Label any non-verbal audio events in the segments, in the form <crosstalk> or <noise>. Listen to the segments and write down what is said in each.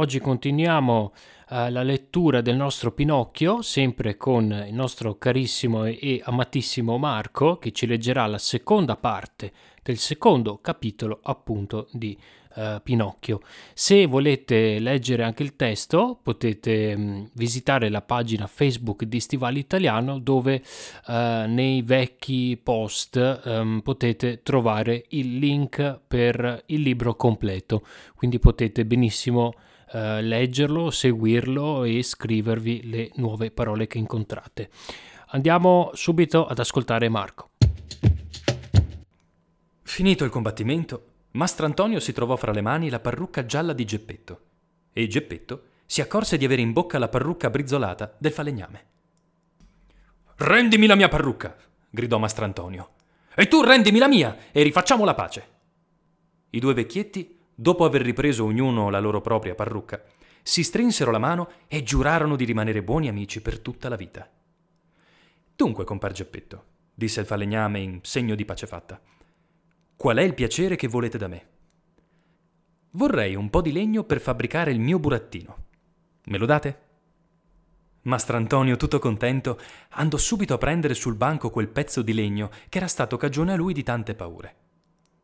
Oggi continuiamo eh, la lettura del nostro Pinocchio, sempre con il nostro carissimo e amatissimo Marco, che ci leggerà la seconda parte del secondo capitolo appunto di uh, Pinocchio. Se volete leggere anche il testo potete um, visitare la pagina Facebook di Stivale Italiano dove uh, nei vecchi post um, potete trovare il link per il libro completo, quindi potete benissimo uh, leggerlo, seguirlo e scrivervi le nuove parole che incontrate. Andiamo subito ad ascoltare Marco. Finito il combattimento, Mastrantonio si trovò fra le mani la parrucca gialla di Geppetto e Geppetto si accorse di avere in bocca la parrucca brizzolata del falegname. Rendimi la mia parrucca! gridò Mastrantonio. E tu rendimi la mia e rifacciamo la pace. I due vecchietti, dopo aver ripreso ognuno la loro propria parrucca, si strinsero la mano e giurarono di rimanere buoni amici per tutta la vita. Dunque, compar Geppetto, disse il falegname in segno di pace fatta, Qual è il piacere che volete da me? Vorrei un po' di legno per fabbricare il mio burattino. Me lo date? Mastrantonio, tutto contento, andò subito a prendere sul banco quel pezzo di legno che era stato cagione a lui di tante paure.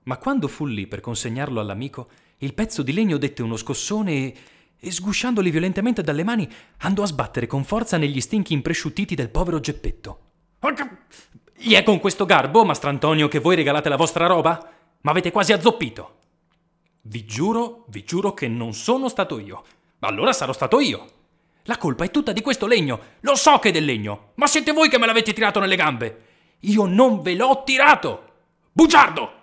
Ma quando fu lì per consegnarlo all'amico, il pezzo di legno dette uno scossone e, e sgusciandoli violentemente dalle mani, andò a sbattere con forza negli stinchi impresciuttiti del povero Geppetto. Gli è con questo garbo, Mastrantonio, che voi regalate la vostra roba? Ma avete quasi azzoppito. Vi giuro, vi giuro che non sono stato io. Allora sarò stato io. La colpa è tutta di questo legno. Lo so che è del legno, ma siete voi che me l'avete tirato nelle gambe. Io non ve l'ho tirato. Bugiardo!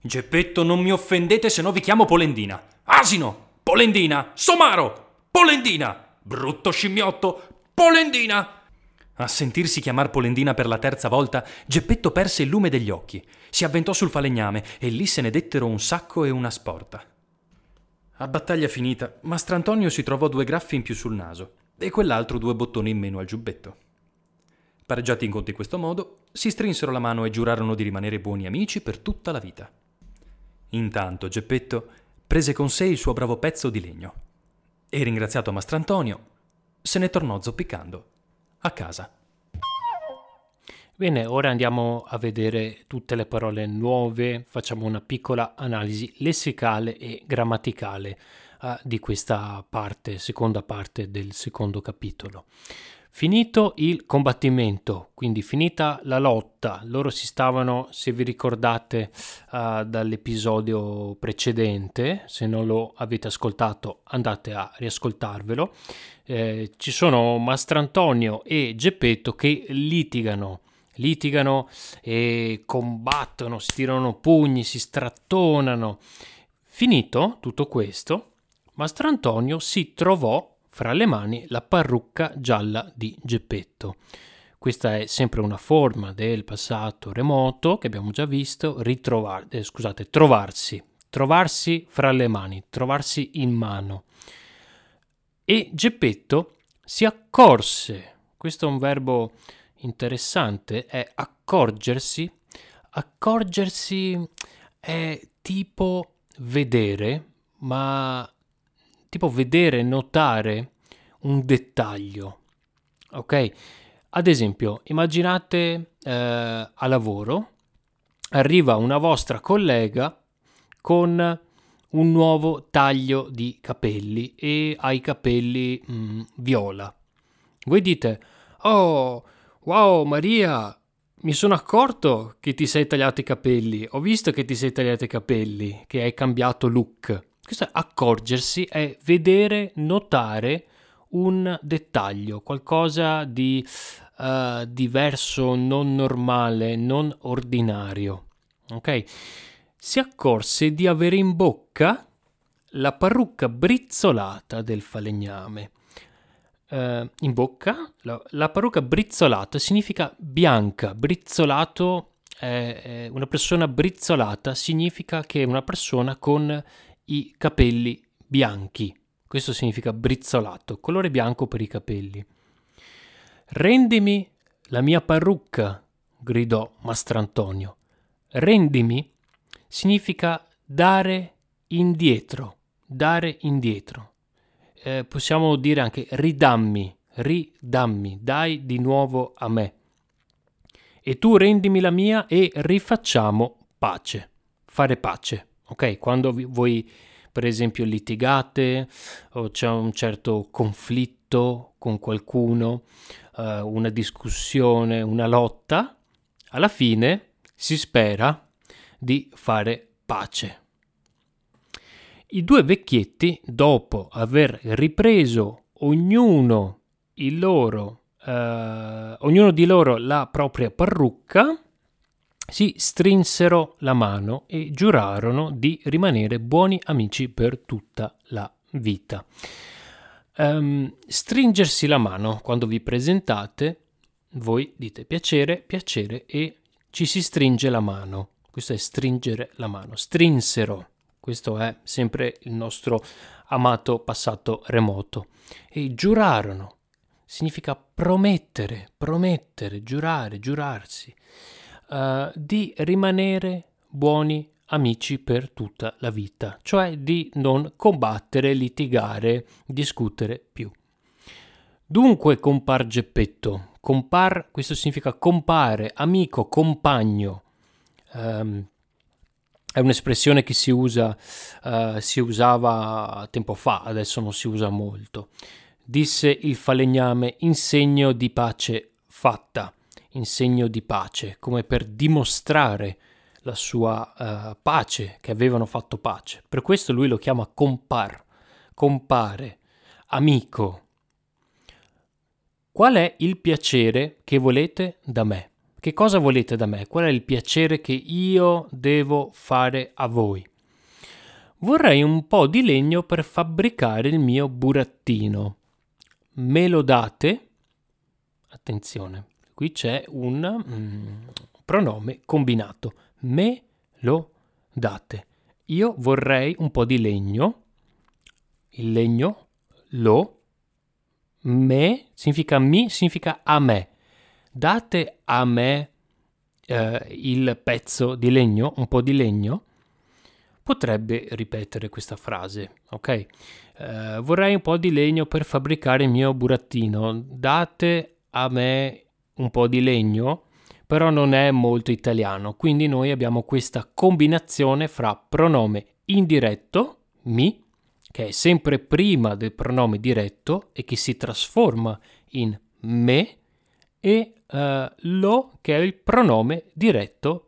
Geppetto, non mi offendete se no vi chiamo Polendina. Asino! Polendina! Somaro! Polendina! Brutto scimmiotto! Polendina! A sentirsi chiamar Polendina per la terza volta, Geppetto perse il lume degli occhi, si avventò sul falegname e lì se ne dettero un sacco e una sporta. A battaglia finita, Mastrantonio si trovò due graffi in più sul naso e quell'altro due bottoni in meno al giubbetto. Pareggiati in conto in questo modo, si strinsero la mano e giurarono di rimanere buoni amici per tutta la vita. Intanto Geppetto prese con sé il suo bravo pezzo di legno e, ringraziato Mastrantonio, se ne tornò zoppicando a casa. Bene, ora andiamo a vedere tutte le parole nuove, facciamo una piccola analisi lessicale e grammaticale uh, di questa parte, seconda parte del secondo capitolo. Finito il combattimento, quindi finita la lotta, loro si stavano, se vi ricordate uh, dall'episodio precedente, se non lo avete ascoltato andate a riascoltarvelo, eh, ci sono Mastrantonio e Geppetto che litigano, litigano e combattono, si tirano pugni, si strattonano. Finito tutto questo, Mastrantonio si trovò fra le mani la parrucca gialla di Geppetto. Questa è sempre una forma del passato remoto che abbiamo già visto, ritrovar- eh, scusate, trovarsi, trovarsi fra le mani, trovarsi in mano. E Geppetto si accorse, questo è un verbo interessante, è accorgersi, accorgersi è tipo vedere, ma tipo vedere, notare un dettaglio. Ok? Ad esempio, immaginate eh, a lavoro arriva una vostra collega con un nuovo taglio di capelli e ha i capelli mm, viola. Voi dite: Oh, wow, Maria, mi sono accorto che ti sei tagliato i capelli. Ho visto che ti sei tagliato i capelli, che hai cambiato look. Questo è accorgersi, è vedere, notare un dettaglio, qualcosa di uh, diverso, non normale, non ordinario. Ok? Si accorse di avere in bocca la parrucca brizzolata del falegname. Uh, in bocca la, la, parrucca brizzolata significa bianca, brizzolato è, una persona brizzolata significa che è una persona con i capelli bianchi. Questo significa brizzolato, colore bianco per i capelli. Rendimi la mia parrucca, gridò Mastrantonio. Rendimi significa dare indietro, dare indietro. eh, possiamo dire anche ridammi, ridammi, dai di nuovo a me. E tu rendimi la mia e rifacciamo pace, fare pace, ok? Quando vi, voi per esempio litigate o c'è un certo conflitto con qualcuno, eh, una discussione, una lotta, alla fine si spera di fare pace. I due vecchietti, dopo aver ripreso ognuno, loro, eh, ognuno di loro la propria parrucca, si strinsero la mano e giurarono di rimanere buoni amici per tutta la vita. Um, stringersi la mano quando vi presentate, voi dite piacere, piacere e ci si stringe la mano. Questo è stringere la mano. Strinsero, questo è sempre il nostro amato passato remoto. E giurarono, significa promettere, promettere, giurare, giurarsi, uh, di rimanere buoni amici per tutta la vita, cioè di non combattere, litigare, discutere più. Dunque compar Geppetto, compar, questo significa compare, amico, compagno. Um, è un'espressione che si usa, uh, si usava tempo fa, adesso non si usa molto. Disse il falegname in segno di pace fatta, in segno di pace, come per dimostrare la sua uh, pace, che avevano fatto pace. Per questo lui lo chiama compar, compare, amico. Qual è il piacere che volete da me? Che cosa volete da me? Qual è il piacere che io devo fare a voi? Vorrei un po' di legno per fabbricare il mio burattino. Me lo date? Attenzione, qui c'è un mm, pronome combinato me lo date. Io vorrei un po' di legno. Il legno, lo, me, significa mi, significa a me. Date a me eh, il pezzo di legno, un po' di legno. Potrebbe ripetere questa frase, ok? Eh, vorrei un po' di legno per fabbricare il mio burattino. Date a me un po' di legno però non è molto italiano, quindi noi abbiamo questa combinazione fra pronome indiretto, mi, che è sempre prima del pronome diretto e che si trasforma in me, e uh, lo, che è il pronome diretto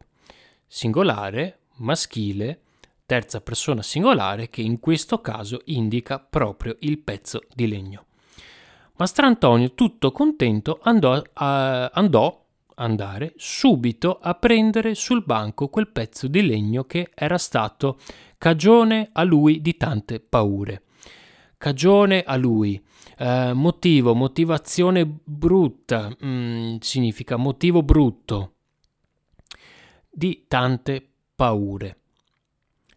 singolare, maschile, terza persona singolare, che in questo caso indica proprio il pezzo di legno. Mastrantonio, tutto contento, andò, uh, andò andare subito a prendere sul banco quel pezzo di legno che era stato cagione a lui di tante paure. Cagione a lui. Eh, motivo, motivazione brutta, mm, significa motivo brutto di tante paure.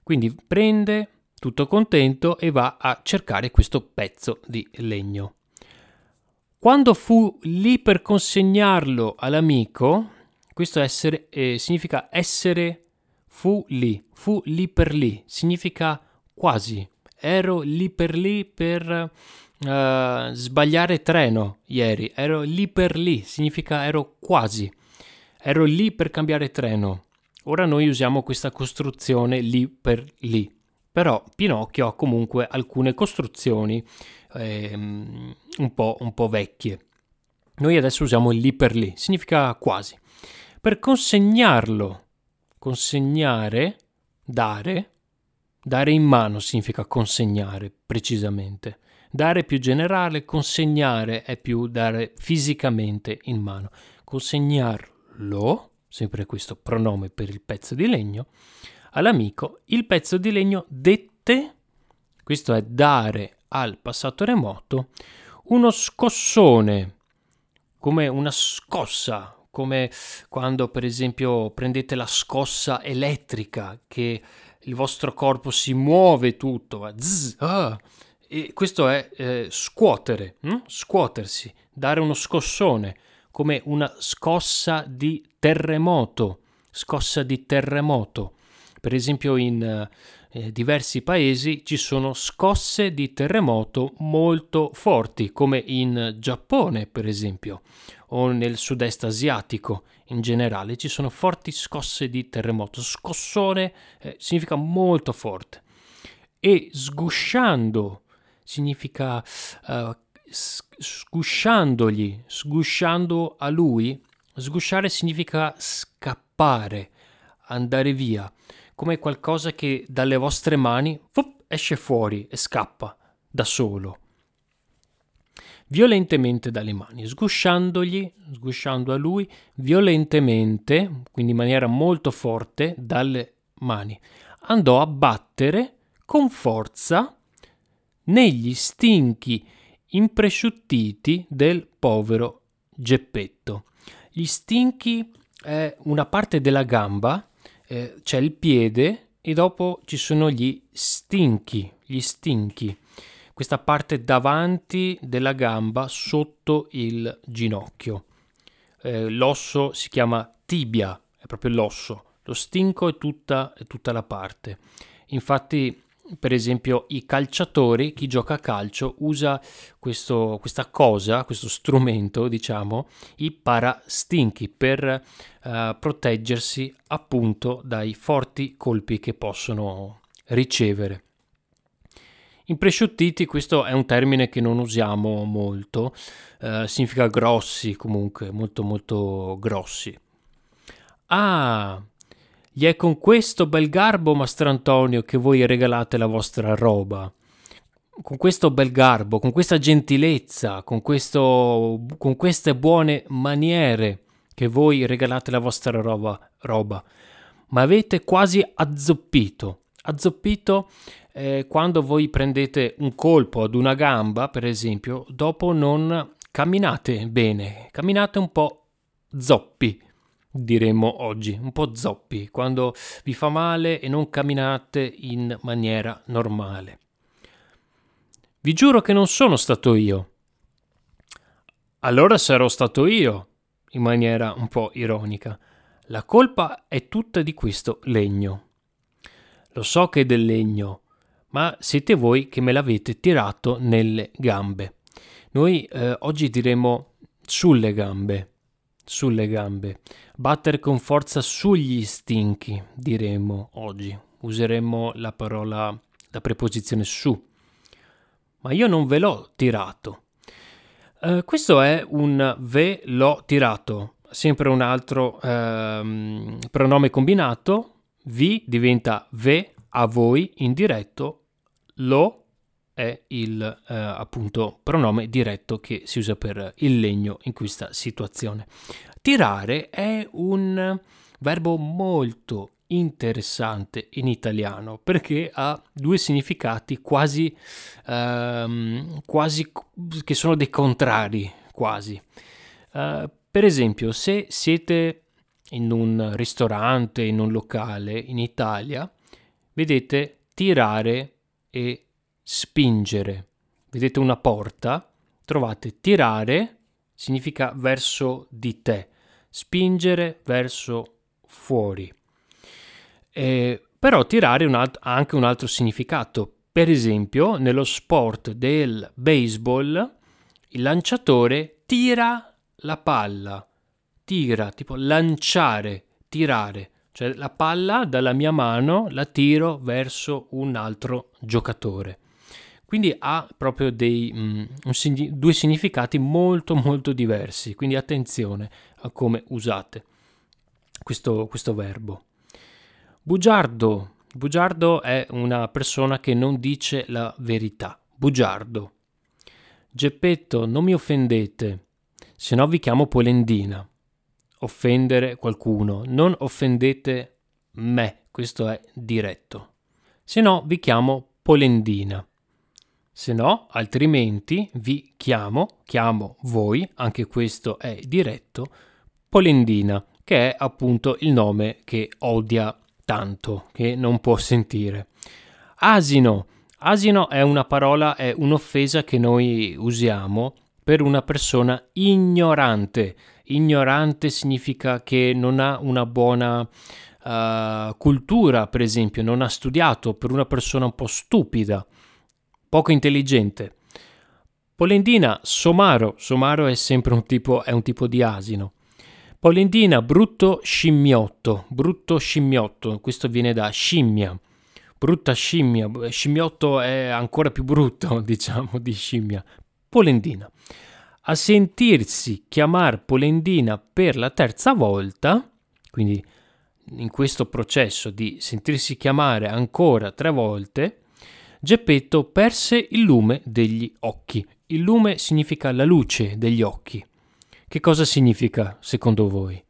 Quindi prende tutto contento e va a cercare questo pezzo di legno. Quando fu lì per consegnarlo all'amico, questo essere, eh, significa essere, fu lì, fu lì per lì, significa quasi. Ero lì per lì per uh, sbagliare treno ieri, ero lì per lì, significa ero quasi. Ero lì per cambiare treno. Ora noi usiamo questa costruzione lì per lì. Però Pinocchio ha comunque alcune costruzioni ehm, un, po', un po' vecchie. Noi adesso usiamo il lì per lì, significa quasi. Per consegnarlo, consegnare, dare, dare in mano significa consegnare precisamente. Dare è più generale, consegnare è più dare fisicamente in mano. Consegnarlo, sempre questo pronome per il pezzo di legno, all'amico, il pezzo di legno dette, questo è dare al passato remoto uno scossone, come una scossa, come quando per esempio prendete la scossa elettrica che il vostro corpo si muove tutto, va zzz, ah, e questo è eh, scuotere, hm? scuotersi, dare uno scossone, come una scossa di terremoto, scossa di terremoto. Per esempio in eh, diversi paesi ci sono scosse di terremoto molto forti, come in Giappone per esempio, o nel sud-est asiatico in generale ci sono forti scosse di terremoto. Scossone eh, significa molto forte. E sgusciando significa uh, sgusciandogli, sgusciando a lui. Sgusciare significa scappare, andare via, come qualcosa che dalle vostre mani fup, esce fuori e scappa da solo. Violentemente dalle mani, sgusciandogli, sgusciando a lui, violentemente, quindi in maniera molto forte, dalle mani. Andò a battere con forza negli stinchi impresciuttiti del povero Geppetto. Gli stinchi è una parte della gamba, eh, c'è il piede e dopo ci sono gli stinchi, gli stinchi, questa parte davanti della gamba sotto il ginocchio. Eh, l'osso si chiama tibia, è proprio l'osso, lo stinco è tutta, è tutta la parte. Infatti per esempio i calciatori, chi gioca a calcio usa questo, questa cosa, questo strumento, diciamo, i parastinchi per uh, proteggersi appunto dai forti colpi che possono ricevere. Impresciuttiti, questo è un termine che non usiamo molto, uh, significa grossi comunque, molto molto grossi. Ah, gli è con questo bel garbo, Mastrantonio, che voi regalate la vostra roba. Con questo bel garbo, con questa gentilezza, con, questo, con queste buone maniere che voi regalate la vostra roba, roba. Ma avete quasi azzoppito. Azzoppito eh, quando voi prendete un colpo ad una gamba, per esempio, dopo non camminate bene, camminate un po' zoppi diremmo oggi, un po' zoppi, quando vi fa male e non camminate in maniera normale. Vi giuro che non sono stato io. Allora sarò stato io, in maniera un po' ironica. La colpa è tutta di questo legno. Lo so che è del legno, ma siete voi che me l'avete tirato nelle gambe. Noi eh, oggi diremo sulle gambe sulle gambe. Battere con forza sugli stinchi, diremmo oggi. Useremmo la parola, la preposizione su. Ma io non ve l'ho tirato. Uh, questo è un ve l'ho tirato, sempre un altro uh, pronome combinato. Vi diventa ve a voi indiretto, lo è il eh, appunto pronome diretto che si usa per il legno in questa situazione. Tirare è un verbo molto interessante in italiano perché ha due significati quasi, ehm, quasi che sono dei contrari quasi. Uh, per esempio, se siete in un ristorante, in un locale in Italia, vedete tirare e spingere. Vedete una porta, trovate tirare significa verso di te, spingere verso fuori. Eh, però tirare un alt- ha anche un altro significato. Per esempio, nello sport del baseball, il lanciatore tira la palla, tira, tipo lanciare, tirare. Cioè la palla dalla mia mano la tiro verso un altro giocatore. Quindi ha proprio dei, um, un, due significati molto molto diversi, quindi attenzione a come usate questo, questo verbo. Bugiardo. Bugiardo è una persona che non dice la verità. Bugiardo. Geppetto, non mi offendete, se no vi chiamo Polendina. Offendere qualcuno, non offendete me, questo è diretto. Se no vi chiamo Polendina. Se no, altrimenti vi chiamo, chiamo voi, anche questo è diretto, Polendina, che è appunto il nome che odia tanto, che non può sentire. Asino. Asino è una parola, è un'offesa che noi usiamo per una persona ignorante. Ignorante significa che non ha una buona uh, cultura, per esempio, non ha studiato, per una persona un po' stupida, poco intelligente. Polendina, somaro, somaro è sempre un tipo, è un tipo di asino. Polendina, brutto scimmiotto, brutto scimmiotto, questo viene da scimmia, brutta scimmia, scimmiotto è ancora più brutto, <laughs> diciamo, di scimmia. Polendina. A sentirsi chiamare Polendina per la terza volta, quindi in questo processo di sentirsi chiamare ancora tre volte, Geppetto perse il lume degli occhi. Il lume significa la luce degli occhi. Che cosa significa secondo voi?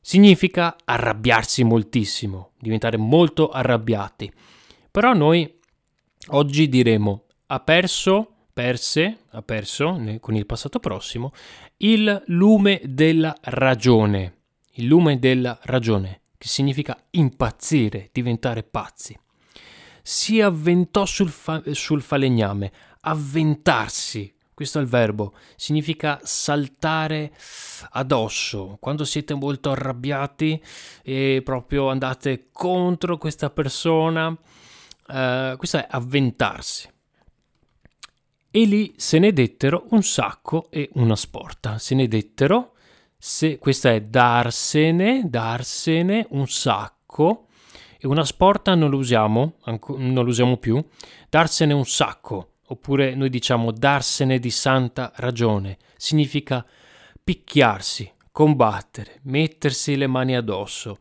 Significa arrabbiarsi moltissimo, diventare molto arrabbiati. Però noi oggi diremo ha perso, perse, ha perso con il passato prossimo, il lume della ragione. Il lume della ragione, che significa impazzire, diventare pazzi. Si avventò sul, fa- sul falegname, avventarsi, questo è il verbo, significa saltare addosso. Quando siete molto arrabbiati e proprio andate contro questa persona, eh, questo è avventarsi. E lì se ne dettero un sacco e una sporta. Se ne dettero, se, questa è darsene, darsene un sacco e una sporta non lo usiamo, non lo usiamo più, darsene un sacco oppure noi diciamo darsene di santa ragione, significa picchiarsi, combattere, mettersi le mani addosso,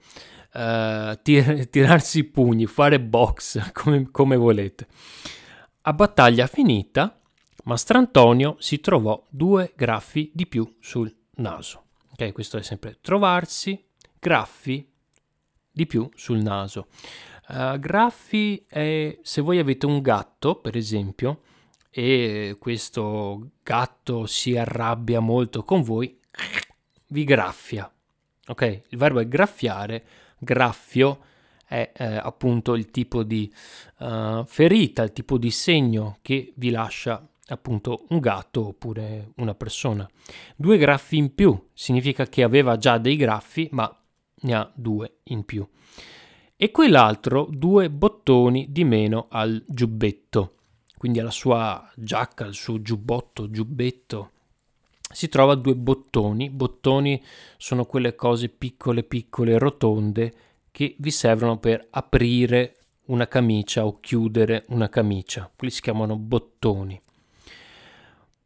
uh, tir- <laughs> tirarsi i pugni, fare box, <laughs> come, come volete. A battaglia finita, Mastrantonio si trovò due graffi di più sul naso. Ok, questo è sempre trovarsi, graffi di più sul naso. Uh, graffi è se voi avete un gatto, per esempio, e questo gatto si arrabbia molto con voi, vi graffia. Ok? Il verbo è graffiare, graffio è eh, appunto il tipo di uh, ferita, il tipo di segno che vi lascia appunto un gatto oppure una persona. Due graffi in più significa che aveva già dei graffi, ma ne ha due in più. E quell'altro due bottoni di meno al giubbetto quindi alla sua giacca, al suo giubbotto, giubbetto, si trova due bottoni. Bottoni sono quelle cose piccole, piccole, rotonde che vi servono per aprire una camicia o chiudere una camicia. Quelli si chiamano bottoni.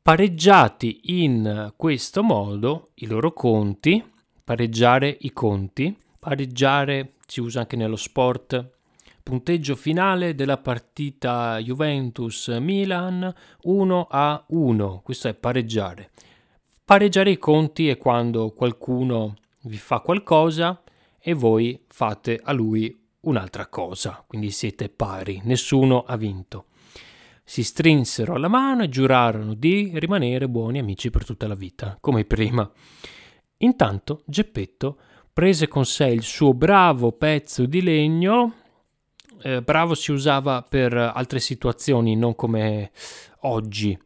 Pareggiati in questo modo i loro conti, pareggiare i conti, pareggiare si usa anche nello sport punteggio finale della partita Juventus-Milan 1 a 1. Questo è pareggiare. Pareggiare i conti è quando qualcuno vi fa qualcosa e voi fate a lui un'altra cosa, quindi siete pari, nessuno ha vinto. Si strinsero la mano e giurarono di rimanere buoni amici per tutta la vita, come prima. Intanto Geppetto prese con sé il suo bravo pezzo di legno eh, bravo si usava per altre situazioni, non come oggi.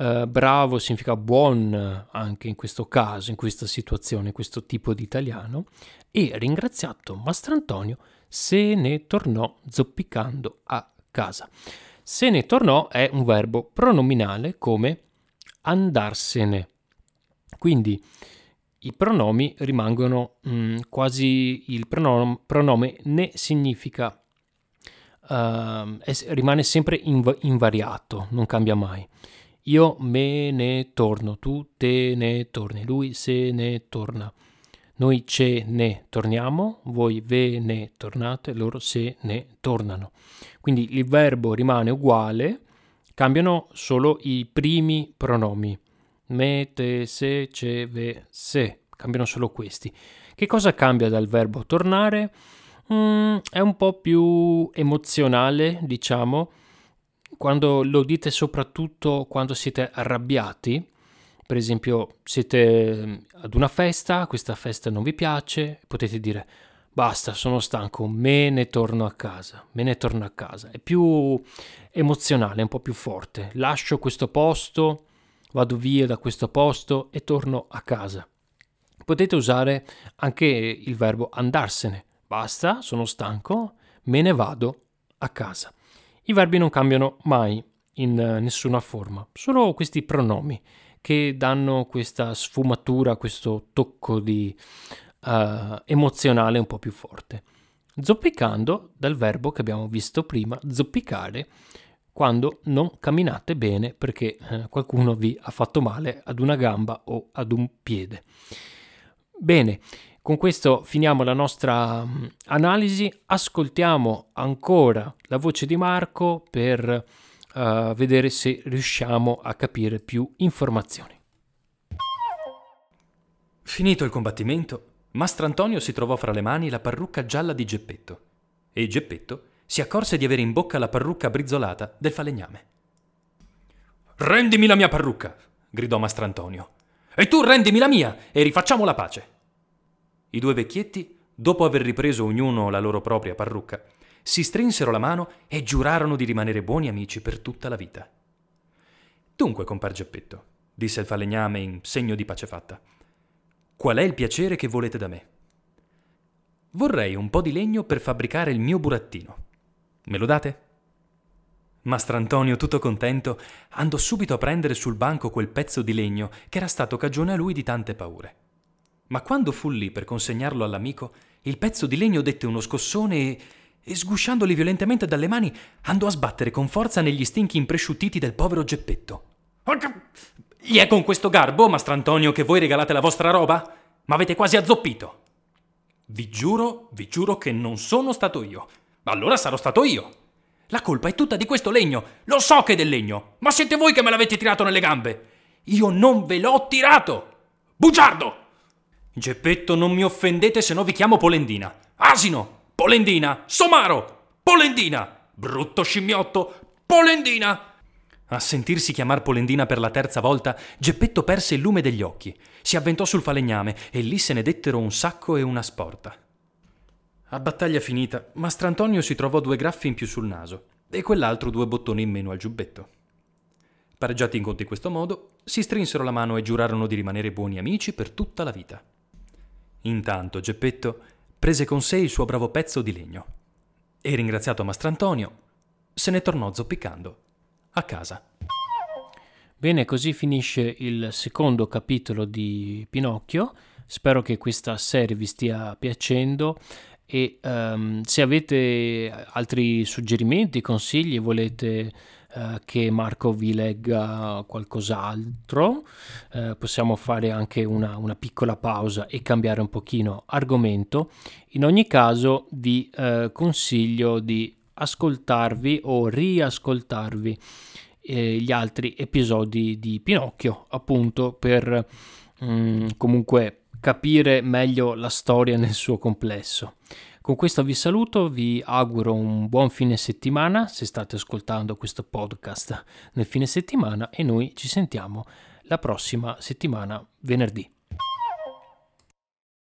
Uh, bravo significa buon anche in questo caso, in questa situazione, questo tipo di italiano. E ringraziato Mastrantonio se ne tornò zoppicando a casa. Se ne tornò è un verbo pronominale come andarsene. Quindi i pronomi rimangono mh, mm, quasi il pronome, pronome ne significa uh, è, rimane sempre inv- invariato, non cambia mai. Io me ne torno, tu te ne torni, lui se ne torna. Noi ce ne torniamo, voi ve ne tornate, loro se ne tornano. Quindi il verbo rimane uguale, cambiano solo i primi pronomi. Me, te, se, ce, ve, se. Cambiano solo questi. Che cosa cambia dal verbo tornare? Mm, è un po' più emozionale, diciamo, quando lo dite soprattutto quando siete arrabbiati. Per esempio, siete mm, ad una festa, questa festa non vi piace, potete dire basta, sono stanco, me ne torno a casa, me ne torno a casa. È più emozionale, un po' più forte. Lascio questo posto, vado via da questo posto e torno a casa. Potete usare anche il verbo andarsene basta, sono stanco, me ne vado a casa. I verbi non cambiano mai in nessuna forma, solo questi pronomi che danno questa sfumatura, questo tocco di uh, emozionale un po' più forte. Zoppicando dal verbo che abbiamo visto prima, zoppicare, quando non camminate bene perché eh, qualcuno vi ha fatto male ad una gamba o ad un piede. Bene, con questo finiamo la nostra um, analisi, ascoltiamo ancora la voce di Marco per uh, vedere se riusciamo a capire più informazioni. Finito il combattimento, Mastrantonio si trovò fra le mani la parrucca gialla di Geppetto e Geppetto si accorse di avere in bocca la parrucca brizzolata del falegname. Rendimi la mia parrucca! gridò Mastrantonio. E tu rendimi la mia e rifacciamo la pace. I due vecchietti, dopo aver ripreso ognuno la loro propria parrucca, si strinsero la mano e giurarono di rimanere buoni amici per tutta la vita. Dunque, compar Geppetto, disse il falegname in segno di pace fatta, qual è il piacere che volete da me? Vorrei un po' di legno per fabbricare il mio burattino. Me lo date? Mastrantonio, tutto contento, andò subito a prendere sul banco quel pezzo di legno che era stato cagione a lui di tante paure. Ma quando fu lì per consegnarlo all'amico, il pezzo di legno dette uno scossone e, e sgusciandoli violentemente dalle mani, andò a sbattere con forza negli stinchi impresciuttiti del povero Geppetto. Gli è con questo garbo, Mastrantonio, che voi regalate la vostra roba? Ma avete quasi azzoppito. Vi giuro, vi giuro che non sono stato io. Allora sarò stato io. La colpa è tutta di questo legno. Lo so che è del legno, ma siete voi che me l'avete tirato nelle gambe. Io non ve l'ho tirato. Bugiardo! Geppetto, non mi offendete se no vi chiamo Polendina. Asino! Polendina! Somaro! Polendina! Brutto scimmiotto! Polendina! A sentirsi chiamar Polendina per la terza volta, Geppetto perse il lume degli occhi, si avventò sul falegname e lì se ne dettero un sacco e una sporta. A battaglia finita, Mastrantonio si trovò due graffi in più sul naso e quell'altro due bottoni in meno al giubbetto. Pareggiati in conto in questo modo, si strinsero la mano e giurarono di rimanere buoni amici per tutta la vita. Intanto Geppetto prese con sé il suo bravo pezzo di legno e, ringraziato Mastrantonio, se ne tornò zoppicando a casa. Bene, così finisce il secondo capitolo di Pinocchio. Spero che questa serie vi stia piacendo e um, se avete altri suggerimenti, consigli, volete eh, che Marco vi legga qualcos'altro, eh, possiamo fare anche una, una, piccola pausa e cambiare un pochino argomento. In ogni caso vi eh, consiglio di ascoltarvi o riascoltarvi eh, gli altri episodi di Pinocchio, appunto per mm, comunque capire meglio la storia nel suo complesso. Con questo vi saluto, vi auguro un buon fine settimana se state ascoltando questo podcast nel fine settimana e noi ci sentiamo la prossima settimana venerdì.